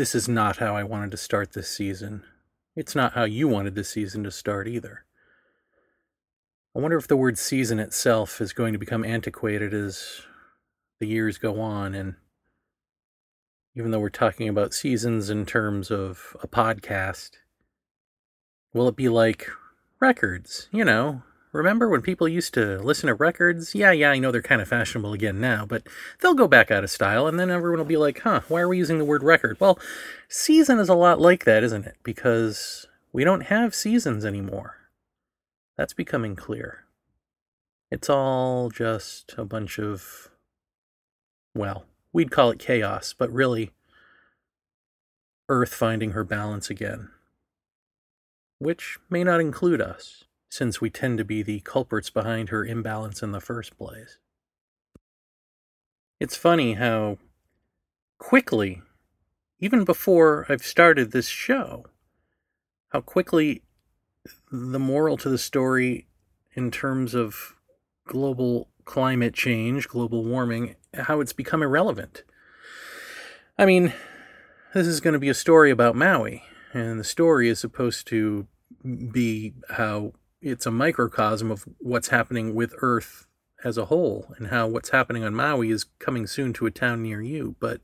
this is not how I wanted to start this season. It's not how you wanted this season to start either. I wonder if the word season itself is going to become antiquated as the years go on. And even though we're talking about seasons in terms of a podcast, will it be like records? You know, remember when people used to listen to records? Yeah, yeah, I know they're kind of fashionable again now, but they'll go back out of style, and then everyone will be like, huh, why are we using the word record? Well, season is a lot like that, isn't it? Because we don't have seasons anymore. That's becoming clear. It's all just a bunch of, well, we'd call it chaos, but really, Earth finding her balance again. Which may not include us, since we tend to be the culprits behind her imbalance in the first place. It's funny how quickly, even before I've started this show, how quickly the moral to the story in terms of global climate change, global warming, how it's become irrelevant. I mean, this is going to be a story about Maui, and the story is supposed to be how it's a microcosm of what's happening with Earth as a whole, and how what's happening on Maui is coming soon to a town near you. But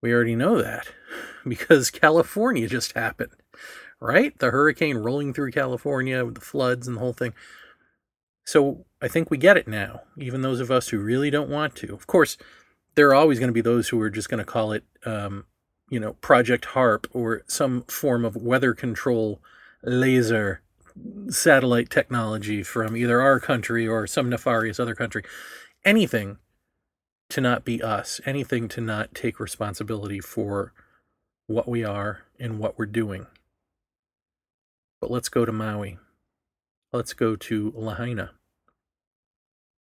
we already know that because California just happened right? The hurricane rolling through California with the floods and the whole thing. So I think we get it now, even those of us who really don't want to. Of course, there are always going to be those who are just going to call it, um, you know, Project HAARP or some form of weather control laser satellite technology from either our country or some nefarious other country. Anything to not be us, anything to not take responsibility for what we are and what we're doing. But let's go to Maui. Let's go to Lahaina.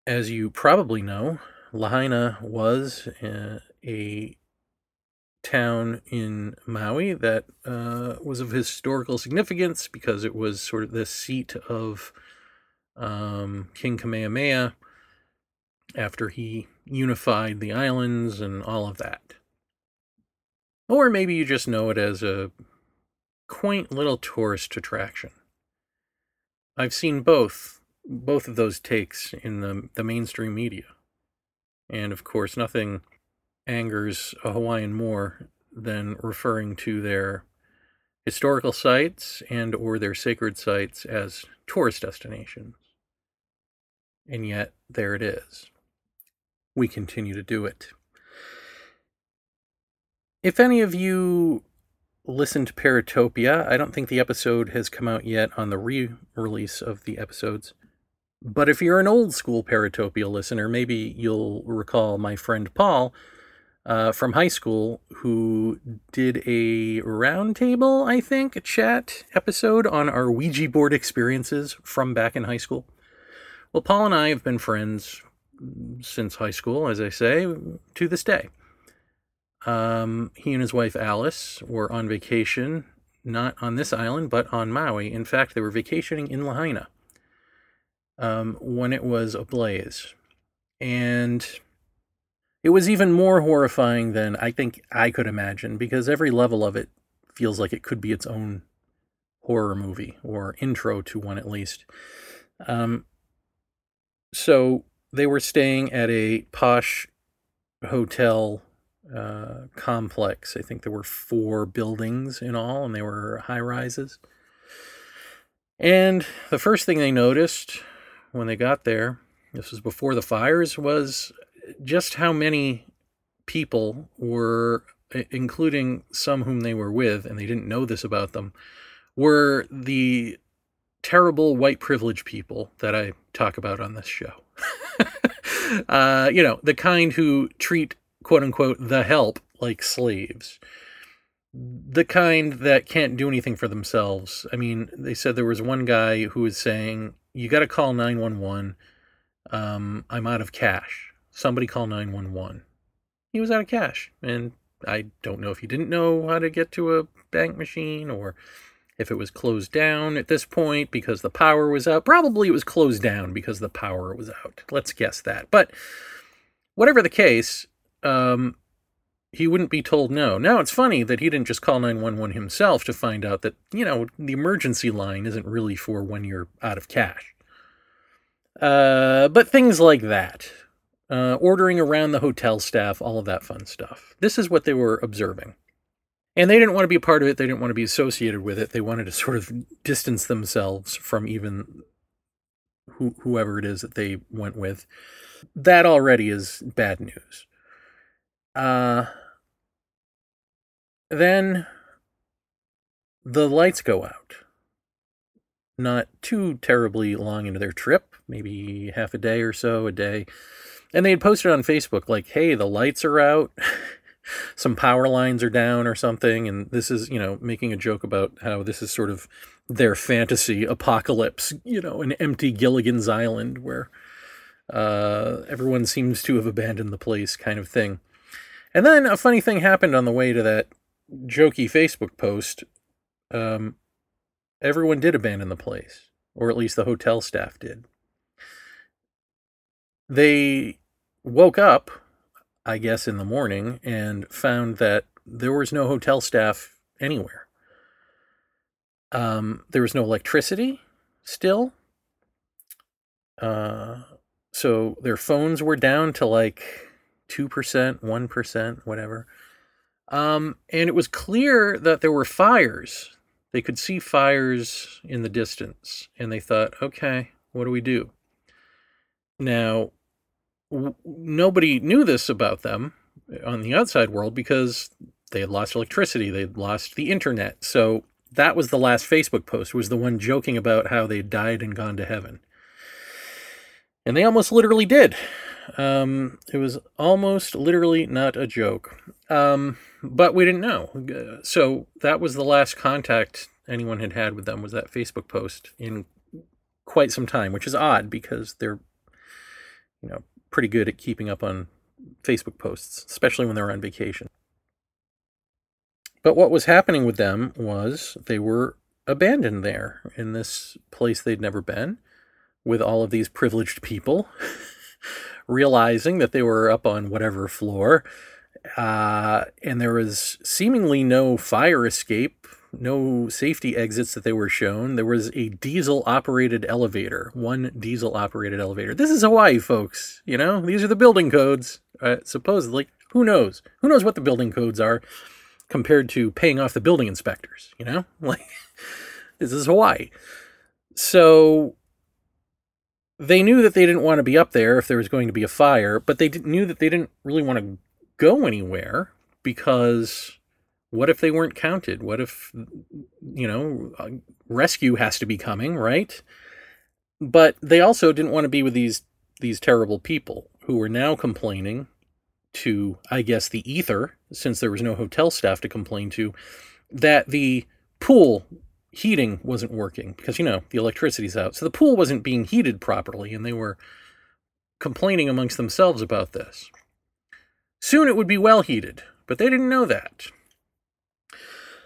As you probably know, Lahaina was uh, a, a town in Maui that uh, was of historical significance because it was sort of the seat of um, King Kamehameha after he unified the islands and all of that. Or maybe you just know it as a quaint little tourist attraction. I've seen both both of those takes in the the mainstream media. And of course, nothing angers a Hawaiian more than referring to their historical sites and or their sacred sites as tourist destinations. And yet there it is. We continue to do it. If any of you listen to Paratopia. I don't think the episode has come out yet on the re release of the episodes. But if you're an old school Paratopia listener, maybe you'll recall my friend Paul uh, from high school who did a roundtable, I think, chat episode on our Ouija board experiences from back in high school. Well, Paul and I have been friends since high school, as I say, to this day. Um, he and his wife Alice were on vacation, not on this island, but on Maui. In fact, they were vacationing in Lahaina um, when it was ablaze. And it was even more horrifying than I think I could imagine because every level of it feels like it could be its own horror movie or intro to one at least. Um, so they were staying at a posh hotel uh, complex. I think there were four buildings in all, and they were high rises. And the first thing they noticed when they got there, this was before the fires, was just how many people were, including some whom they were with, and they didn't know this about them, were the terrible white privilege people that I talk about on this show. uh, you know, the kind who treat quote unquote the help like slaves. The kind that can't do anything for themselves. I mean they said there was one guy who was saying you got to call 911 um, i'm out of cash somebody call 911 he was out of cash and i don't know if he didn't know how to get to a bank machine or if it was closed down at this point because the power was out probably it was closed down because the power was out let's guess that but whatever the case um, he wouldn't be told no. Now it's funny that he didn't just call 911 himself to find out that, you know, the emergency line isn't really for when you're out of cash. Uh, but things like that. Uh, ordering around the hotel staff, all of that fun stuff. This is what they were observing. And they didn't want to be a part of it. They didn't want to be associated with it. They wanted to sort of distance themselves from even who, whoever it is that they went with. That already is bad news. Uh, then the lights go out. Not too terribly long into their trip, maybe half a day or so, a day. And they had posted on Facebook, like, hey, the lights are out. Some power lines are down or something. And this is, you know, making a joke about how this is sort of their fantasy apocalypse, you know, an empty Gilligan's Island where uh, everyone seems to have abandoned the place kind of thing. And then a funny thing happened on the way to that jokey Facebook post. Um, everyone did abandon the place, or at least the hotel staff did. They woke up, I guess, in the morning and found that there was no hotel staff anywhere. Um, there was no electricity still. Uh, so their phones were down to like 2%, 1%, whatever. Um, and it was clear that there were fires. They could see fires in the distance. And they thought, okay, what do we do? Now, w- nobody knew this about them on the outside world because they had lost electricity, they had lost the internet. So that was the last Facebook post, was the one joking about how they died and gone to heaven. And they almost literally did. Um, it was almost literally not a joke. Um, but we didn't know. So that was the last contact anyone had had with them was that Facebook post in quite some time, which is odd because they're, you know, pretty good at keeping up on Facebook posts, especially when they're on vacation. But what was happening with them was they were abandoned there in this place they'd never been with all of these privileged people, realizing that they were up on whatever floor, uh, and there was seemingly no fire escape, no safety exits that they were shown. There was a diesel operated elevator, one diesel operated elevator. This is Hawaii, folks. You know, these are the building codes, uh, supposedly. Who knows? Who knows what the building codes are compared to paying off the building inspectors? You know, like this is Hawaii. So they knew that they didn't want to be up there if there was going to be a fire, but they knew that they didn't really want to go anywhere because what if they weren't counted? What if, you know, uh, rescue has to be coming, right? But they also didn't want to be with these these terrible people who were now complaining to, I guess, the ether, since there was no hotel staff to complain to, that the pool heating wasn't working because, you know, the electricity's out. So the pool wasn't being heated properly, and they were complaining amongst themselves about this. Soon it would be well heated, but they didn't know that.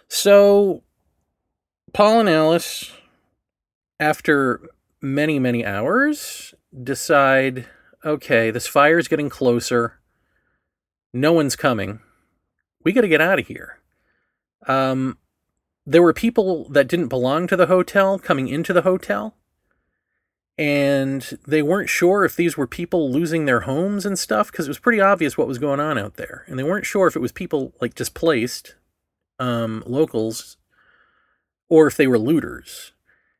So Paul and Alice, after many, many hours, decide okay, this fire is getting closer. No one's coming. We got to get out of here. Um, there were people that didn't belong to the hotel coming into the hotel and they weren't sure if these were people losing their homes and stuff because it was pretty obvious what was going on out there and they weren't sure if it was people like displaced um, locals or if they were looters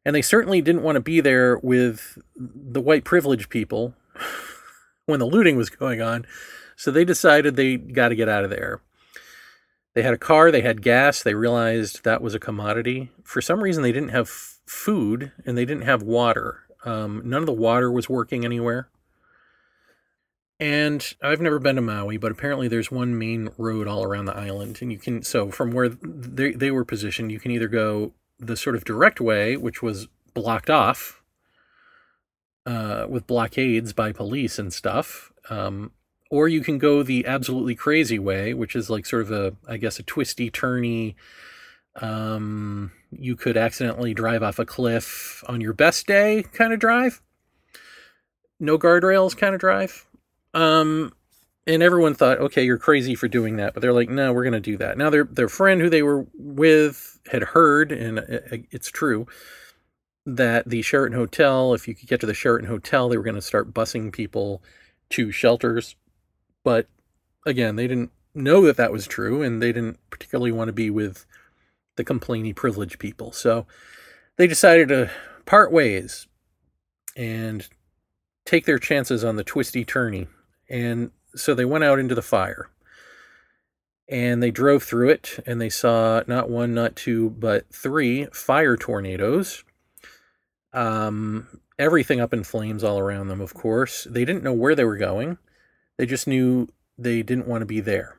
and they certainly didn't want to be there with the white privileged people when the looting was going on so they decided they got to get out of there they had a car, they had gas, they realized that was a commodity. For some reason, they didn't have food and they didn't have water. Um, none of the water was working anywhere. And I've never been to Maui, but apparently there's one main road all around the island. And you can, so from where they, they were positioned, you can either go the sort of direct way, which was blocked off uh, with blockades by police and stuff, um, or you can go the absolutely crazy way, which is like sort of a, I guess, a twisty, turny. Um, you could accidentally drive off a cliff on your best day kind of drive. No guardrails kind of drive. Um, and everyone thought, okay, you're crazy for doing that. But they're like, no, we're going to do that. Now, their their friend who they were with had heard, and it's true, that the Sheraton Hotel, if you could get to the Sheraton Hotel, they were going to start busing people to shelters. But again, they didn't know that that was true, and they didn't particularly want to be with the complainy privileged people. So they decided to part ways and take their chances on the twisty turny. And so they went out into the fire and they drove through it and they saw not one, not two, but three fire tornadoes. Um, everything up in flames all around them, of course. They didn't know where they were going, they just knew they didn't want to be there.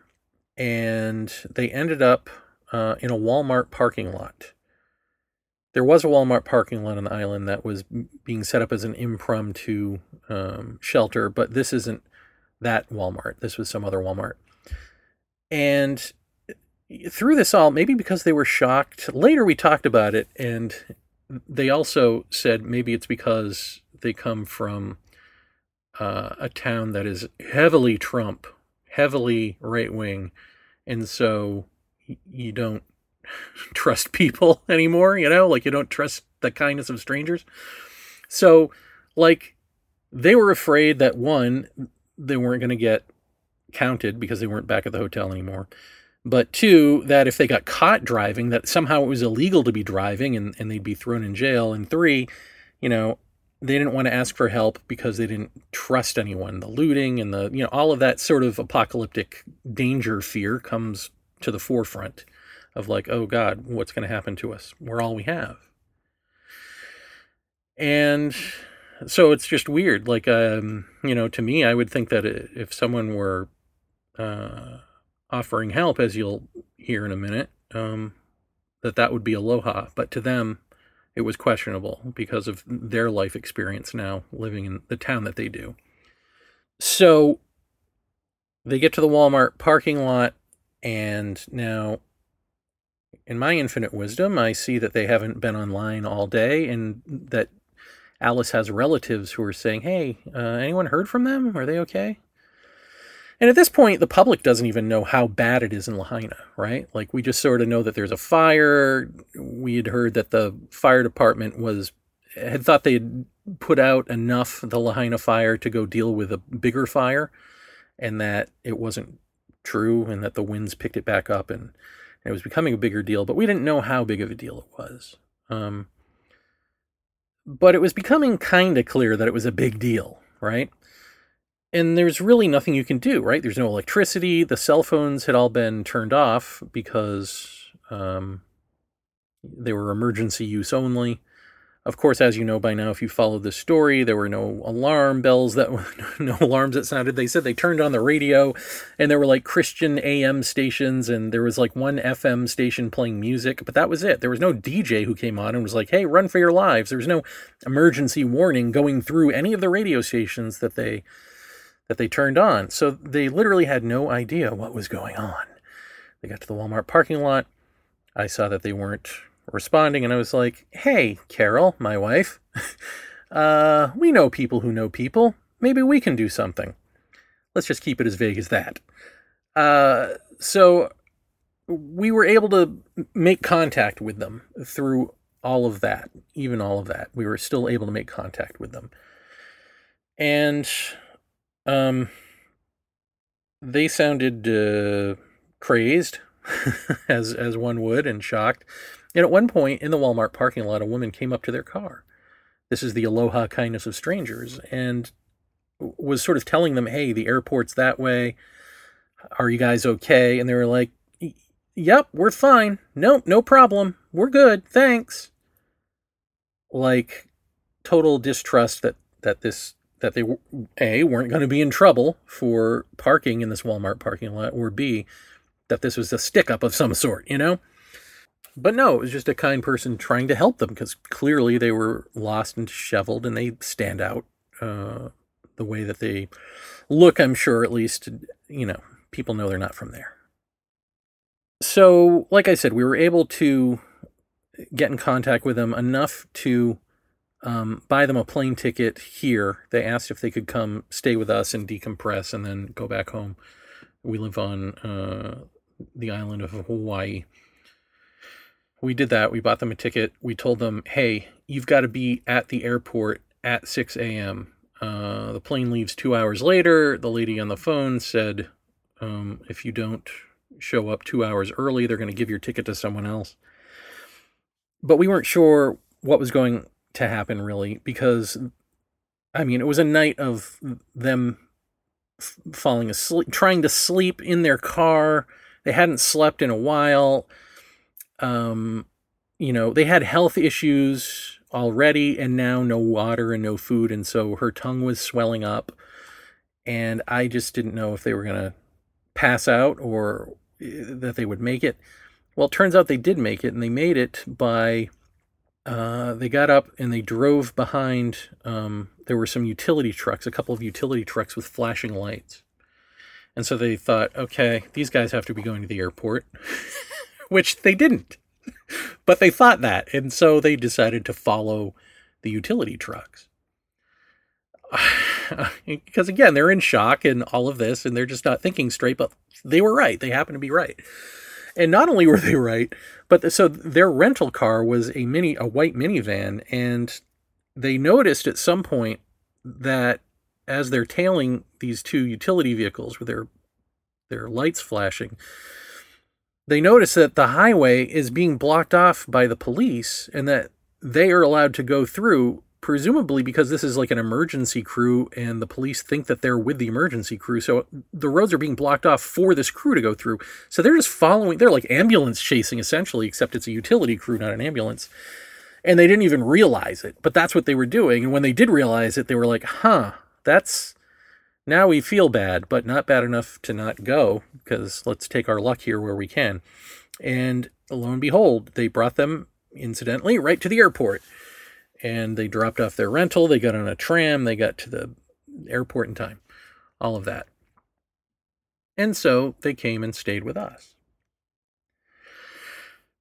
And they ended up uh, in a Walmart parking lot. There was a Walmart parking lot on the island that was being set up as an impromptu um, shelter, but this isn't that Walmart. This was some other Walmart. And through this all, maybe because they were shocked, later we talked about it, and they also said maybe it's because they come from uh, a town that is heavily Trump, heavily right wing, and so you don't trust people anymore, you know, like you don't trust the kindness of strangers. So, like, they were afraid that one, they weren't going to get counted because they weren't back at the hotel anymore. But two, that if they got caught driving, that somehow it was illegal to be driving and, and they'd be thrown in jail. And three, you know, they didn't want to ask for help because they didn't trust anyone. The looting and the, you know, all of that sort of apocalyptic danger fear comes to the forefront of like, oh God, what's going to happen to us? We're all we have. And so it's just weird. Like, um, you know, to me, I would think that if someone were uh, offering help, as you'll hear in a minute, um, that that would be aloha. But to them, it was questionable because of their life experience now living in the town that they do. So they get to the Walmart parking lot, and now, in my infinite wisdom, I see that they haven't been online all day and that Alice has relatives who are saying, Hey, uh, anyone heard from them? Are they okay? And at this point, the public doesn't even know how bad it is in Lahaina, right? Like, we just sort of know that there's a fire. We had heard that the fire department was, had thought they had put out enough the Lahaina fire to go deal with a bigger fire, and that it wasn't true, and that the winds picked it back up, and, it was becoming a bigger deal, but we didn't know how big of a deal it was. Um, but it was becoming kind of clear that it was a big deal, right? And there's really nothing you can do, right? There's no electricity. The cell phones had all been turned off because um, they were emergency use only. Of course, as you know by now, if you followed the story, there were no alarm bells that no alarms that sounded. They said they turned on the radio, and there were like Christian AM stations, and there was like one FM station playing music, but that was it. There was no DJ who came on and was like, "Hey, run for your lives." There was no emergency warning going through any of the radio stations that they that they turned on. So they literally had no idea what was going on. They got to the Walmart parking lot. I saw that they weren't responding, and I was like, "Hey, Carol, my wife, uh, we know people who know people. Maybe we can do something. Let's just keep it as vague as that." Uh, so we were able to make contact with them through all of that, even all of that. We were still able to make contact with them, and um, they sounded uh, crazed, as as one would, and shocked. And at one point in the Walmart parking lot, a woman came up to their car. This is the aloha kindness of strangers, and was sort of telling them, "Hey, the airport's that way. Are you guys okay?" And they were like, "Yep, we're fine. Nope, no problem. We're good. Thanks." Like total distrust that that this that they a weren't going to be in trouble for parking in this Walmart parking lot, or b that this was a stick up of some sort, you know. But no, it was just a kind person trying to help them because clearly they were lost and disheveled and they stand out uh, the way that they look, I'm sure, at least, you know, people know they're not from there. So, like I said, we were able to get in contact with them enough to um, buy them a plane ticket here. They asked if they could come stay with us and decompress and then go back home. We live on uh, the island of Hawaii. We did that. We bought them a ticket. We told them, hey, you've got to be at the airport at 6 a.m. Uh, the plane leaves two hours later. The lady on the phone said, um, if you don't show up two hours early, they're going to give your ticket to someone else. But we weren't sure what was going to happen really because, I mean, it was a night of them falling asleep, trying to sleep in their car. They hadn't slept in a while. Um, you know, they had health issues already and now no water and no food. And so her tongue was swelling up. And I just didn't know if they were going to pass out or eh, that they would make it. Well, it turns out they did make it, and they made it by uh, they got up and they drove behind. Um, there were some utility trucks, a couple of utility trucks with flashing lights. And so they thought, okay, these guys have to be going to the airport, which they didn't. but they thought that. And so they decided to follow the utility trucks. because again, they're in shock and all of this, and they're just not thinking straight, but they were right. They happen to be right. And not only were they right, but the, so their rental car was a mini, a white minivan, and they noticed at some point that as they're tailing these two utility vehicles with their their lights flashing, they notice that the highway is being blocked off by the police and that they are allowed to go through presumably because this is like an emergency crew and the police think that they're with the emergency crew. So the roads are being blocked off for this crew to go through. So they're just following they're like ambulance chasing essentially except it's a utility crew not an ambulance. And they didn't even realize it but that's what they were doing. And when they did realize it they were like huh that's now we feel bad but not bad enough to not go because let's take our luck here where we can and lo and behold they brought them incidentally right to the airport and they dropped off their rental. They got on a tram. They got to the airport in time. All of that. And so they came and stayed with us.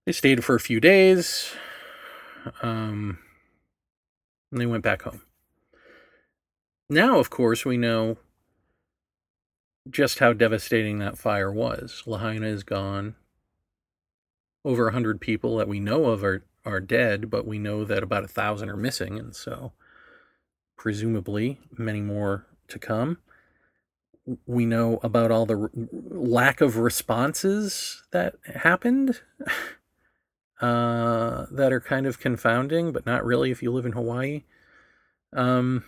They stayed for a few days. Um, and they went back home. Now, of course, we know just how devastating that fire was. Lahaina is gone. Over a 100 people that we know of are are dead, but we know that about a thousand are missing, and so presumably many more to come. We know about all the lack of responses that happened uh, that are kind of confounding, but not really if you live in Hawaii. Um,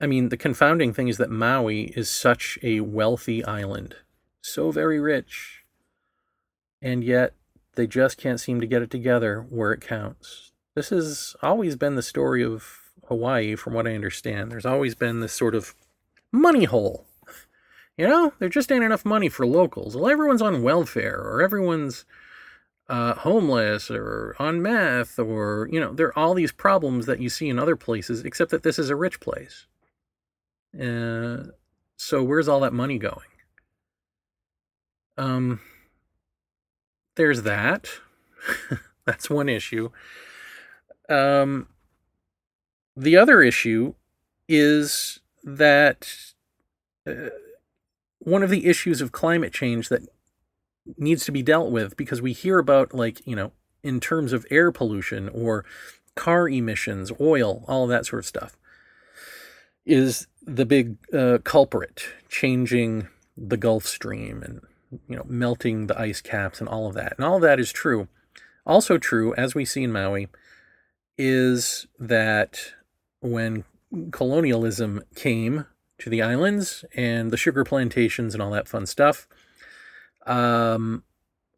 I mean, the confounding thing is that Maui is such a wealthy island, so very rich, and yet they just can't seem to get it together where it counts. This has always been the story of Hawaii, from what I understand. There's always been this sort of money hole. You know, there just ain't enough money for locals. Well, everyone's on welfare, or everyone's uh, homeless, or on meth, or, you know, there are all these problems that you see in other places, except that this is a rich place. Uh, so where's all that money going? Um, there's that. That's one issue. Um, the other issue is that uh, one of the issues of climate change that needs to be dealt with because we hear about like you know in terms of air pollution or car emissions oil all that sort of stuff is the big uh, culprit changing the gulf stream and you know, melting the ice caps and all of that. And all of that is true. Also true, as we see in Maui, is that when colonialism came to the islands and the sugar plantations and all that fun stuff, um,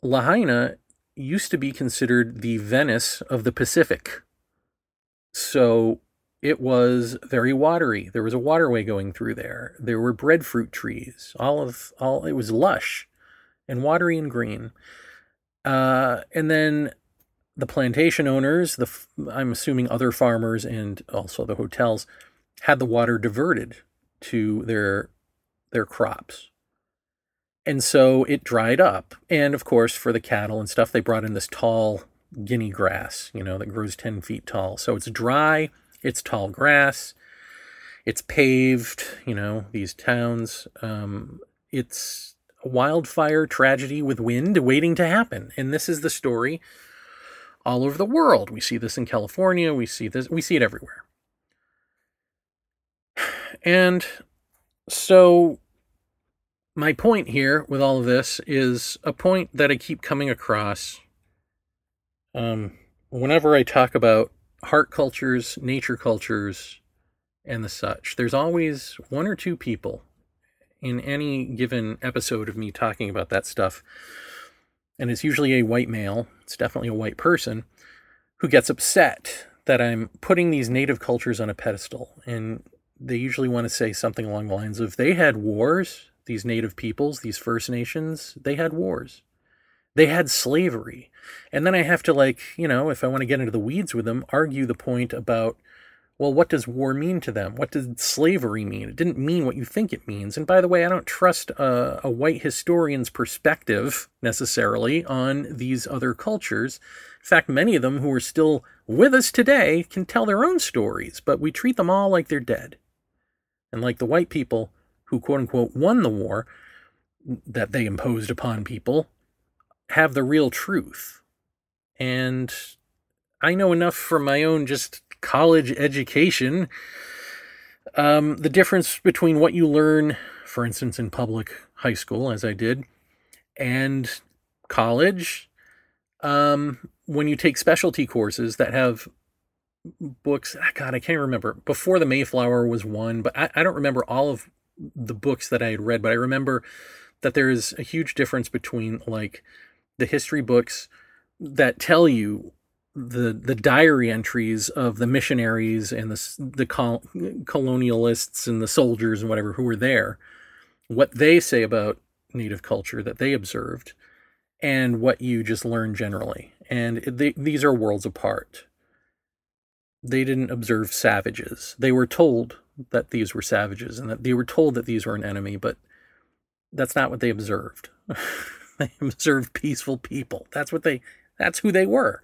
Lahaina used to be considered the Venice of the Pacific. So it was very watery. There was a waterway going through there. There were breadfruit trees. All of all it was lush and watery and green. Uh, and then the plantation owners, the I'm assuming other farmers and also the hotels, had the water diverted to their their crops. And so it dried up. And of course, for the cattle and stuff, they brought in this tall guinea grass, you know, that grows 10 feet tall. So it's dry, it's tall grass, it's paved, you know, these towns. Um, it's a wildfire tragedy with wind waiting to happen. And this is the story all over the world. We see this in California, we see this, we see it everywhere. And so my point here with all of this is a point that I keep coming across um, whenever I talk about heart cultures, nature cultures, and the such. There's always one or two people in any given episode of me talking about that stuff, and it's usually a white male, it's definitely a white person, who gets upset that I'm putting these native cultures on a pedestal. And they usually want to say something along the lines of they had wars, these native peoples, these First Nations, they had wars. They had slavery. And then I have to, like, you know, if I want to get into the weeds with them, argue the point about, well, what does war mean to them? What did slavery mean? It didn't mean what you think it means. And by the way, I don't trust a, a white historian's perspective necessarily on these other cultures. In fact, many of them who are still with us today can tell their own stories, but we treat them all like they're dead. And like the white people, who quote unquote won the war that they imposed upon people have the real truth. And I know enough from my own just college education. Um, the difference between what you learn, for instance, in public high school, as I did, and college, um, when you take specialty courses that have books, ah, God, I can't remember. Before the Mayflower was one, but I, I don't remember all of the books that I had read, but I remember that there is a huge difference between like the history books that tell you the the diary entries of the missionaries and the the col- colonialists and the soldiers and whatever who were there, what they say about native culture that they observed, and what you just learn generally, and they, these are worlds apart. They didn't observe savages; they were told that these were savages and that they were told that these were an enemy, but that's not what they observed. they observed peaceful people. That's what they that's who they were.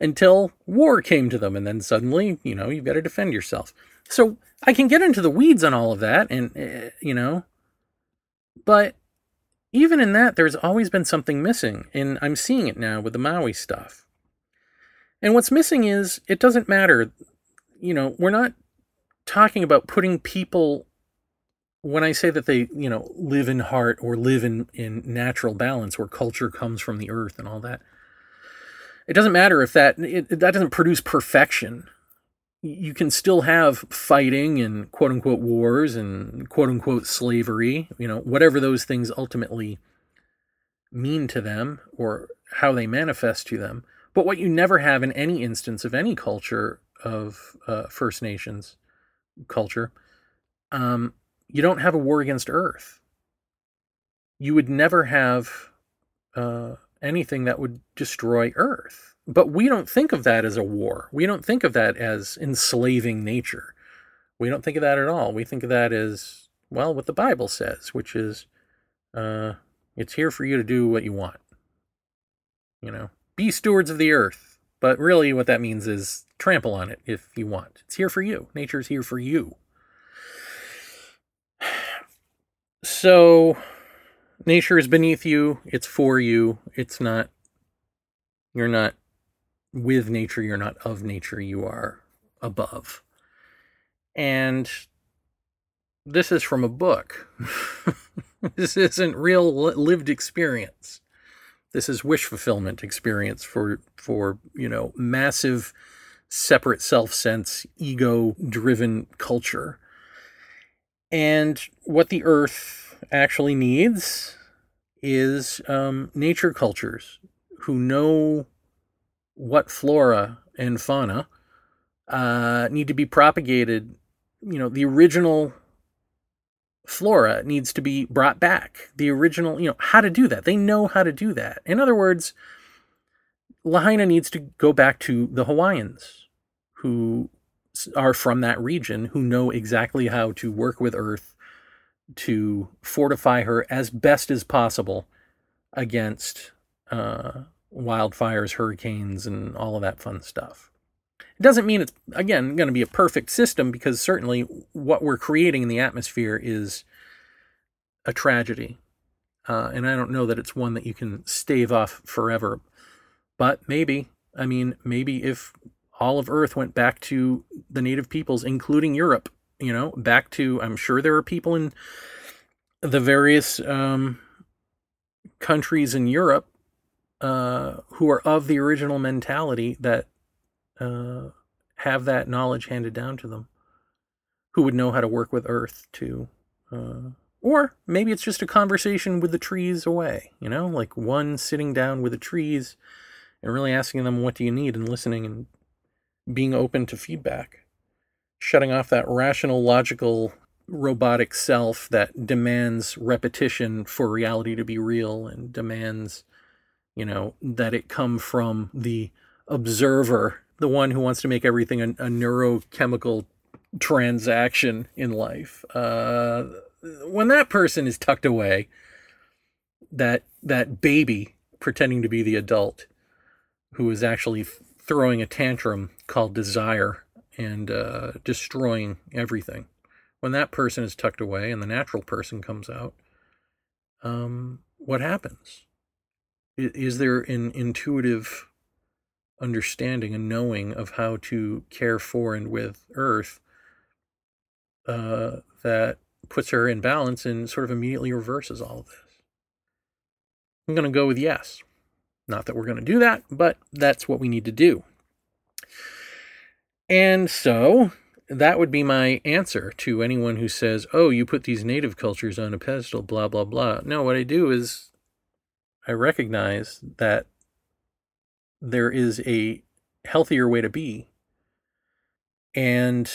Until war came to them and then suddenly, you know, you've got to defend yourself. So, I can get into the weeds on all of that and uh, you know, but even in that there's always been something missing and I'm seeing it now with the Maui stuff. And what's missing is it doesn't matter you know, we're not talking about putting people when I say that they, you know, live in heart or live in, in natural balance where culture comes from the earth and all that, it doesn't matter if that it, that doesn't produce perfection. You can still have fighting and quote unquote wars and quote unquote slavery, you know, whatever those things ultimately mean to them or how they manifest to them. But what you never have in any instance of any culture of uh, First Nations culture, um, you don't have a war against Earth. You would never have uh, anything that would destroy Earth. But we don't think of that as a war. We don't think of that as enslaving nature. We don't think of that at all. We think of that as, well, what the Bible says, which is uh, it's here for you to do what you want. You know, be stewards of the earth. But really, what that means is trample on it if you want. It's here for you. Nature's here for you. So, nature is beneath you. It's for you. It's not, you're not with nature. You're not of nature. You are above. And this is from a book. this isn't real lived experience. This is wish fulfillment experience for for you know massive separate self sense, ego driven culture. And what the earth actually needs is um, nature cultures who know what flora and fauna uh, need to be propagated. You know, the original flora needs to be brought back. The original, you know, how to do that. They know how to do that. In other words, Lahaina needs to go back to the Hawaiians who are from that region who know exactly how to work with Earth to fortify her as best as possible against uh, wildfires, hurricanes, and all of that fun stuff. It doesn't mean it's, again, going to be a perfect system because certainly what we're creating in the atmosphere is a tragedy. Uh, and I don't know that it's one that you can stave off forever. But maybe, I mean, maybe if all of Earth went back to the native peoples, including Europe, you know, back to, I'm sure there are people in the various um, countries in Europe uh, who are of the original mentality that uh, have that knowledge handed down to them, who would know how to work with Earth to. Uh, or maybe it's just a conversation with the trees away, you know, like one sitting down with the trees and really asking them, what do you need, and listening and being open to feedback. Shutting off that rational, logical, robotic self that demands repetition for reality to be real and demands, you know, that it come from the observer, the one who wants to make everything a, a neurochemical transaction in life. Uh, when that person is tucked away, that that baby pretending to be the adult who is actually throwing a tantrum called desire and uh, destroying everything. When that person is tucked away and the natural person comes out, um, what happens? Is there an intuitive understanding and knowing of how to care for and with Earth uh, that puts her in balance and sort of immediately reverses all of this? I'm going to go with yes. Not that we're going to do that, but that's what we need to do. And so that would be my answer to anyone who says, oh, you put these native cultures on a pedestal, blah, blah, blah. No, what I do is I recognize that there is a healthier way to be. And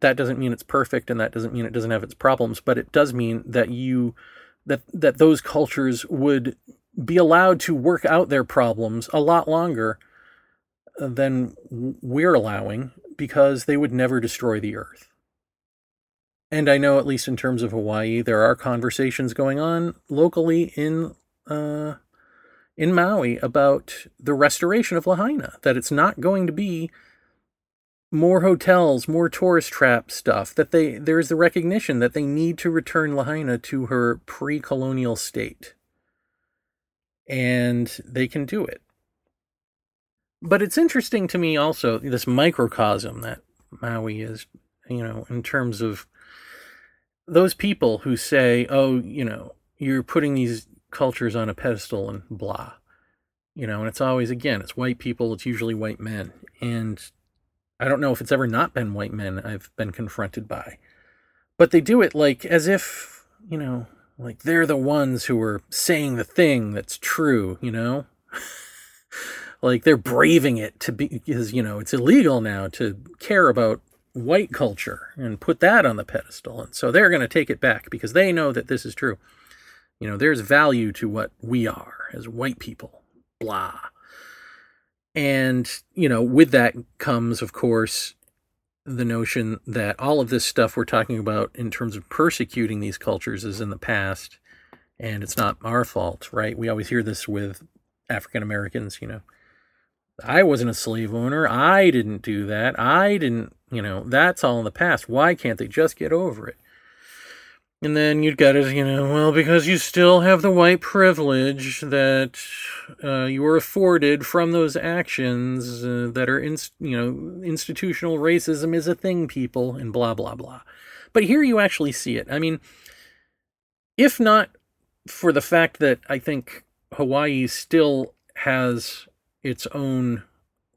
that doesn't mean it's perfect and that doesn't mean it doesn't have its problems, but it does mean that you that that those cultures would be allowed to work out their problems a lot longer than we're allowing because they would never destroy the earth. And I know, at least in terms of Hawaii, there are conversations going on locally in uh, in Maui about the restoration of Lahaina. That it's not going to be more hotels, more tourist trap stuff. That they there's the recognition that they need to return Lahaina to her pre-colonial state and they can do it. But it's interesting to me also this microcosm that Maui is, you know, in terms of those people who say, oh, you know, you're putting these cultures on a pedestal and blah. You know, and it's always, again, it's white people, it's usually white men. And I don't know if it's ever not been white men I've been confronted by. But they do it like as if, you know, like they're the ones who are saying the thing that's true, you know? like they're braving it to be because, you know, it's illegal now to care about white culture and put that on the pedestal. And so they're going to take it back because they know that this is true. You know, there's value to what we are as white people. Blah. And, you know, with that comes, of course, the notion that all of this stuff we're talking about in terms of persecuting these cultures is in the past and it's not our fault, right? We always hear this with African Americans, you know. I wasn't a slave owner. I didn't do that. I didn't, you know, that's all in the past. Why can't they just get over it? And then you've got to, you know, well, because you still have the white privilege that uh, you were afforded from those actions uh, that are, in, you know, institutional racism is a thing, people, and blah, blah, blah. But here you actually see it. I mean, if not for the fact that I think Hawaii still has its own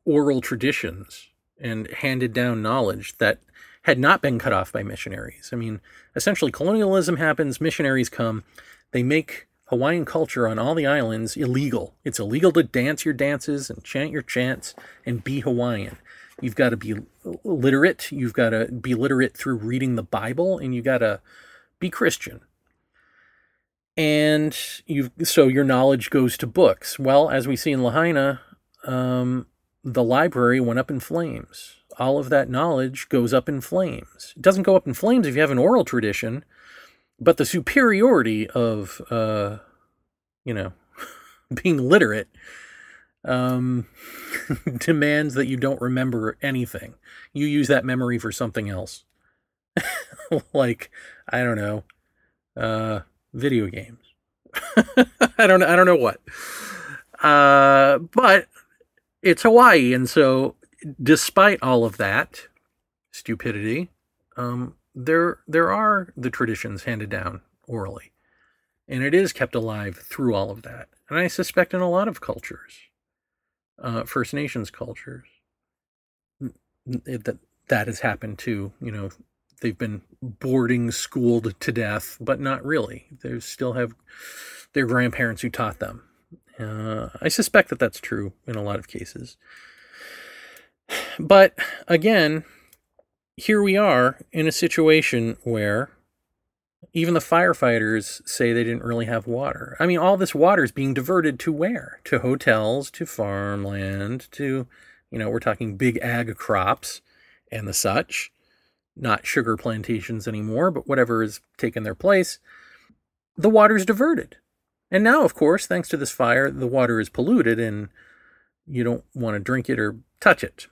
oral traditions and handed down knowledge that had not been cut off by missionaries. I mean, essentially, colonialism happens, missionaries come, they make Hawaiian culture on all the islands illegal. It's illegal to dance your dances and chant your chants and be Hawaiian. You've got to be literate. You've got to be literate through reading the Bible, and you got to be Christian. And you so your knowledge goes to books. Well, as we see in Lahaina, um, the library went up in flames all of that knowledge goes up in flames. It doesn't go up in flames if you have an oral tradition, but the superiority of, uh, you know, being literate um, demands that you don't remember anything. You use that memory for something else. like, I don't know, uh, video games. I don't I don't know what. Uh, but it's Hawaii, and so despite all of that stupidity, um, there there are the traditions handed down orally, and it is kept alive through all of that. And I suspect in a lot of cultures, uh, First Nations cultures, that that has happened too. You know, they've been boarding schooled to death, but not really. They still have their grandparents who taught them. Uh, I suspect that that's true in a lot of cases. But again, here we are in a situation where even the firefighters say they didn't really have water. I mean, all this water is being diverted to where? To hotels, to farmland, to, you know, we're talking big ag crops and the such. Not sugar plantations anymore, but whatever has taken their place. The water's diverted. And now, of course, thanks to this fire, the water is polluted and you don't want to drink it or touch it.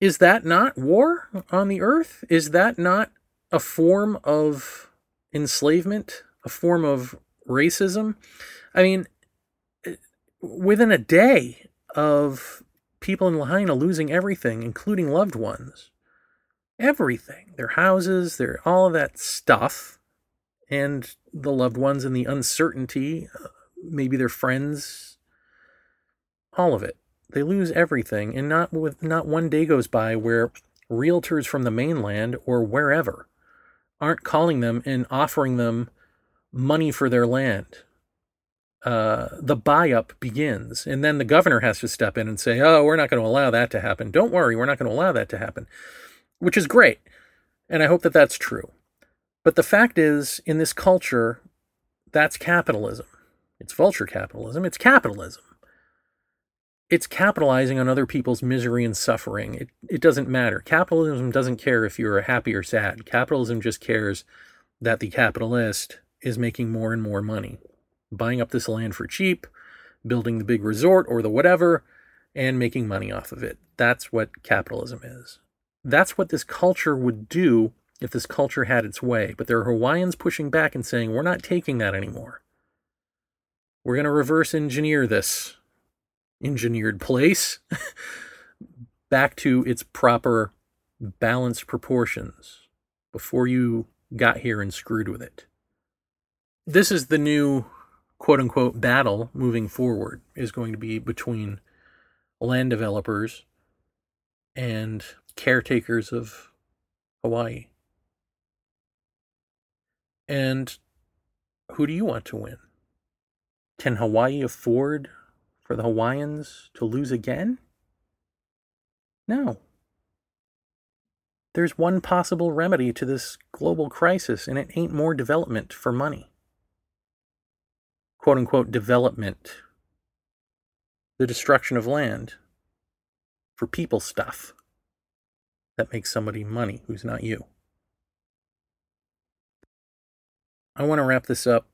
Is that not war on the earth? Is that not a form of enslavement, a form of racism? I mean, within a day of people in Lahaina losing everything, including loved ones, everything, their houses, their all of that stuff, and the loved ones and the uncertainty, uh, maybe their friends, all of it they lose everything, and not with not one day goes by where realtors from the mainland or wherever aren't calling them and offering them money for their land. Uh, the buy up begins, and then the governor has to step in and say, "Oh, we're not going to allow that to happen. Don't worry, we're not going to allow that to happen," which is great, and I hope that that's true. But the fact is, in this culture, that's capitalism. It's vulture capitalism. It's capitalism it's capitalizing on other people's misery and suffering. It, it doesn't matter. Capitalism doesn't care if you're happy or sad. Capitalism just cares that the capitalist is making more and more money, buying up this land for cheap, building the big resort or the whatever, and making money off of it. That's what capitalism is. That's what this culture would do if this culture had its way. But there are Hawaiians pushing back and saying, we're not taking that anymore. We're going to reverse engineer this engineered place back to its proper balanced proportions before you got here and screwed with it. This is the new quote unquote battle moving forward is going to be between land developers and caretakers of Hawaii. And who do you want to win? Can Hawaii afford for the Hawaiians to lose again? No. There's one possible remedy to this global crisis, and it ain't more development for money. Quote unquote development. The destruction of land for people stuff that makes somebody money who's not you. I want to wrap this up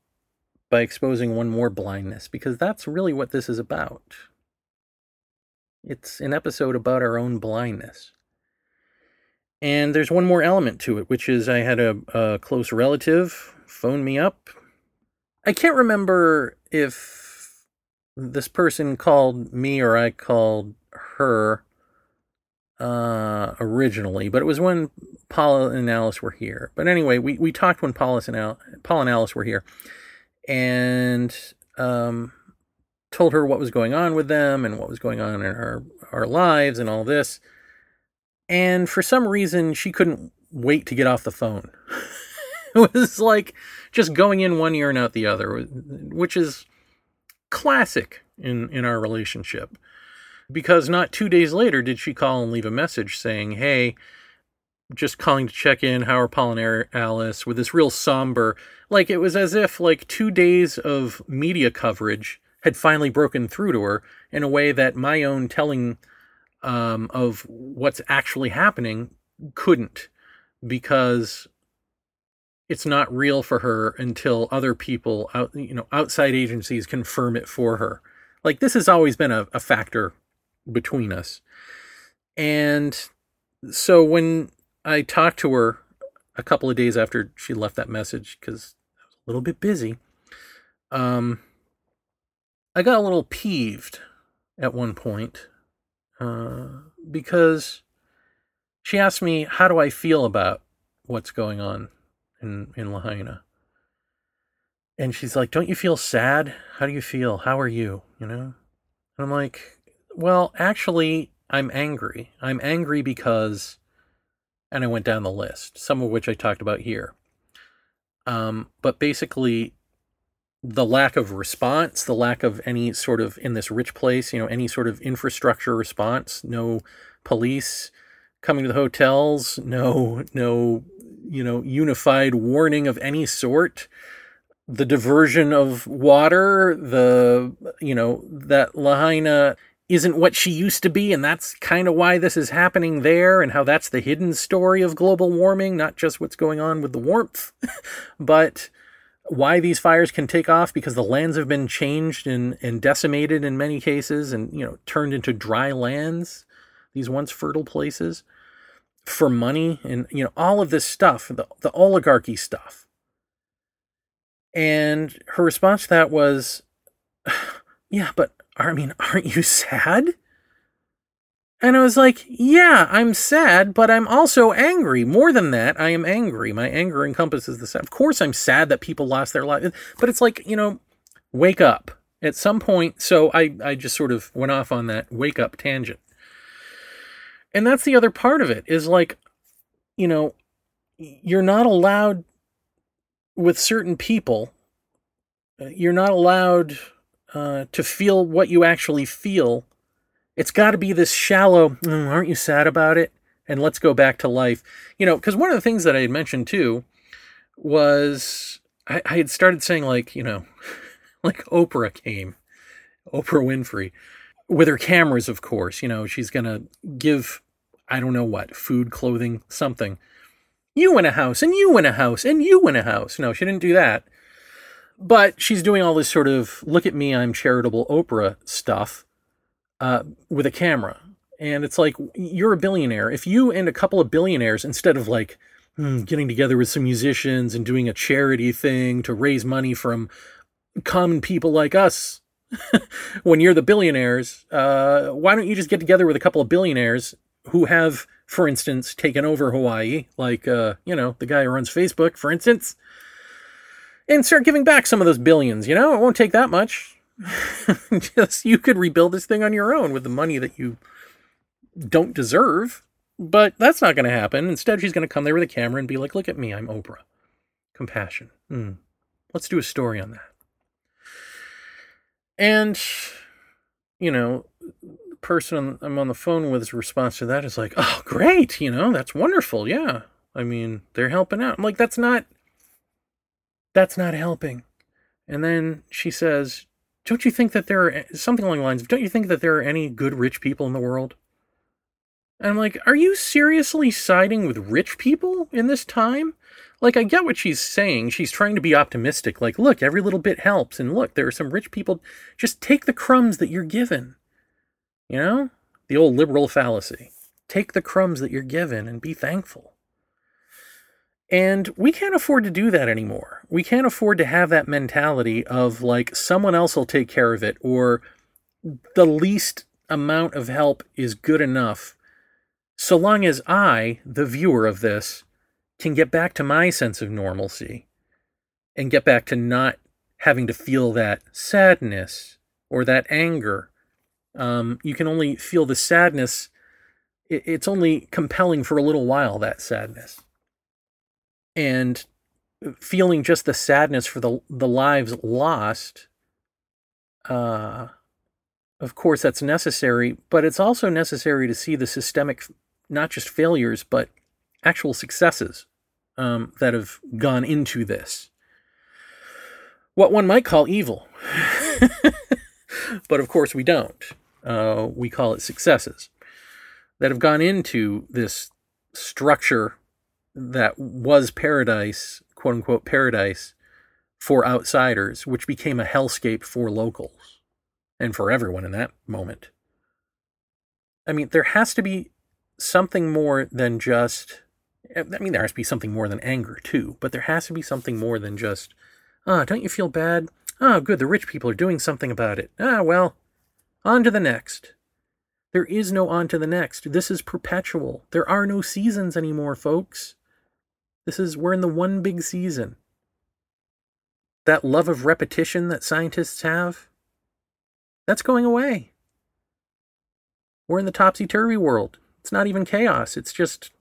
by exposing one more blindness, because that's really what this is about. It's an episode about our own blindness. And there's one more element to it, which is I had a, a close relative phone me up. I can't remember if this person called me or I called her uh, originally, but it was when Paula and Alice were here. But anyway, we, we talked when Paula and, Al- Paula and Alice were here and um, told her what was going on with them and what was going on in our, our lives and all this. And for some reason, she couldn't wait to get off the phone. it was like just going in one ear and out the other, which is classic in, in our relationship. Because not two days later did she call and leave a message saying, Hey, just calling to check in. How are and Alice? With this real somber, like it was as if like two days of media coverage had finally broken through to her in a way that my own telling um, of what's actually happening couldn't, because it's not real for her until other people out, you know, outside agencies confirm it for her. Like this has always been a, a factor between us. And so when I talked to her a couple of days after she left that message, because I was a little bit busy, um, I got a little peeved at one point uh, because she asked me, How do I feel about what's going on in, in Lahaina? And she's like, Don't you feel sad? How do you feel? How are you? You know? And I'm like, Well, actually, I'm angry. I'm angry because, and I went down the list, some of which I talked about here. Um, but basically, the lack of response, the lack of any sort of, in this rich place, you know, any sort of infrastructure response, no police coming to the hotels, no, no, you know, unified warning of any sort the diversion of water, the, you know, that Lahaina isn't what she used to be, and that's kind of why this is happening there, and how that's the hidden story of global warming, not just what's going on with the warmth, but why these fires can take off because the lands have been changed and, and decimated in many cases and you know turned into dry lands these once fertile places for money and you know all of this stuff the, the oligarchy stuff. And her response to that was yeah but I mean, aren't you sad? And I was like, yeah, I'm sad, but I'm also angry. More than that, I am angry. My anger encompasses the sad. Of course, I'm sad that people lost their lives, but it's like, you know, wake up at some point. So I, I just sort of went off on that wake up tangent. And that's the other part of it is like, you know, you're not allowed with certain people, uh, you're not allowed uh, to feel what you actually feel. It's got to be this shallow, mm, aren't you sad about it? And let's go back to life. You know, because one of the things that I had mentioned too was I, I had started saying, like, you know, like Oprah came, Oprah Winfrey, with her cameras, of course. You know, she's going to give, I don't know what, food, clothing, something. You in a house, and you in a house, and you in a house. No, she didn't do that but she's doing all this sort of look at me, I'm charitable Oprah stuff uh, with a camera. And it's like, you're a billionaire. If you and a couple of billionaires, instead of like hmm, getting together with some musicians and doing a charity thing to raise money from common people like us, when you're the billionaires, uh, why don't you just get together with a couple of billionaires who have, for instance, taken over Hawaii, like, uh, you know, the guy who runs Facebook, for instance? And start giving back some of those billions. You know, it won't take that much. Just you could rebuild this thing on your own with the money that you don't deserve. But that's not going to happen. Instead, she's going to come there with a camera and be like, "Look at me, I'm Oprah." Compassion. Mm. Let's do a story on that. And you know, the person I'm on the phone with's response to that is like, "Oh, great! You know, that's wonderful. Yeah, I mean, they're helping out." I'm like, "That's not." That's not helping. And then she says, Don't you think that there are something along the lines of, Don't you think that there are any good rich people in the world? And I'm like, Are you seriously siding with rich people in this time? Like, I get what she's saying. She's trying to be optimistic. Like, look, every little bit helps. And look, there are some rich people. Just take the crumbs that you're given. You know? The old liberal fallacy. Take the crumbs that you're given and be thankful. And we can't afford to do that anymore. We can't afford to have that mentality of like someone else will take care of it or the least amount of help is good enough. So long as I, the viewer of this, can get back to my sense of normalcy and get back to not having to feel that sadness or that anger. Um, you can only feel the sadness. It's only compelling for a little while, that sadness and feeling just the sadness for the the lives lost uh of course that's necessary but it's also necessary to see the systemic not just failures but actual successes um, that have gone into this. What one might call evil but of course we don't. Uh, we call it successes that have gone into this structure that was paradise, quote unquote, paradise for outsiders, which became a hellscape for locals. and for everyone in that moment. I mean, there has to be something more than just. I mean, there has to be something more than anger, too, but there has to be something more than just, ah, oh, don't you feel bad? Ah, oh, good, the rich people are doing something about it. Ah, well, on to the next. There is no on to the next. This is perpetual. There are no seasons anymore, folks. This is, we're in the one big season. That love of repetition that scientists have, that's going away. We're in the topsy turvy world. It's not even chaos, it's just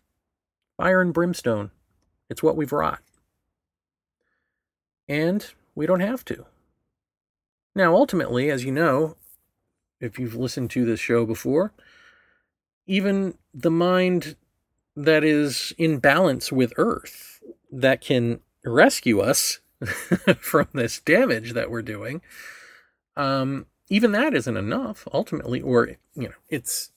fire and brimstone. It's what we've wrought. And we don't have to. Now, ultimately, as you know, if you've listened to this show before, even the mind that is in balance with Earth, that can rescue us from this damage that we're doing, um, even that isn't enough ultimately, or you know, it's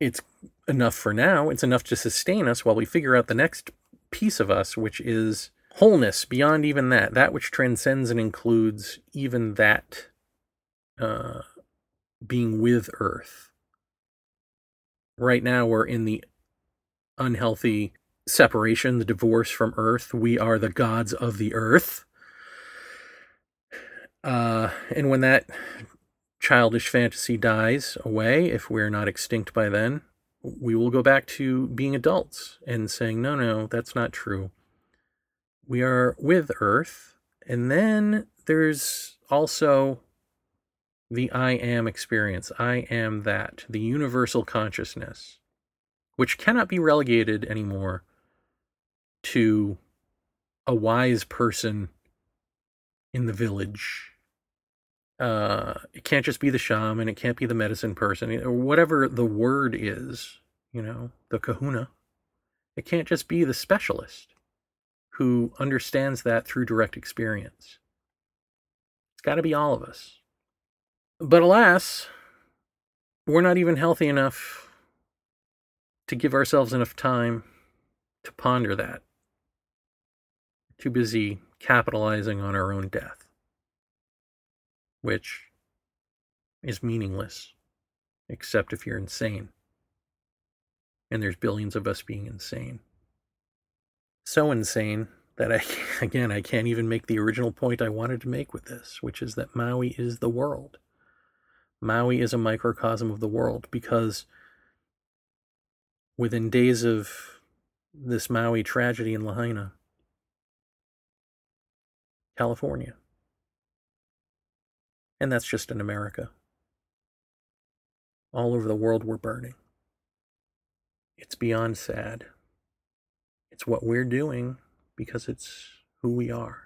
it's enough for now. It's enough to sustain us while we figure out the next piece of us, which is wholeness beyond even that, that which transcends and includes even that uh, being with Earth. Right now, we're in the unhealthy separation, the divorce from Earth. We are the gods of the Earth. Uh, and when that childish fantasy dies away, if we're not extinct by then, we will go back to being adults and saying, no, no, that's not true. We are with Earth. And then there's also the I am experience. I am that, the universal consciousness, which cannot be relegated anymore to a wise person in the village. Uh, it can't just be the shaman, it can't be the medicine person, or whatever the word is, you know, the kahuna. It can't just be the specialist who understands that through direct experience. It's got to be all of us. But alas, we're not even healthy enough to give ourselves enough time to ponder that. Too busy capitalizing on our own death, which is meaningless, except if you're insane. And there's billions of us being insane. So insane that I, again, I can't even make the original point I wanted to make with this, which is that Maui is the world. Maui is a microcosm of the world because within days of this Maui tragedy in Lahaina, California, and that's just in America. All over the world, we're burning. It's beyond sad. It's what we're doing because it's who we are.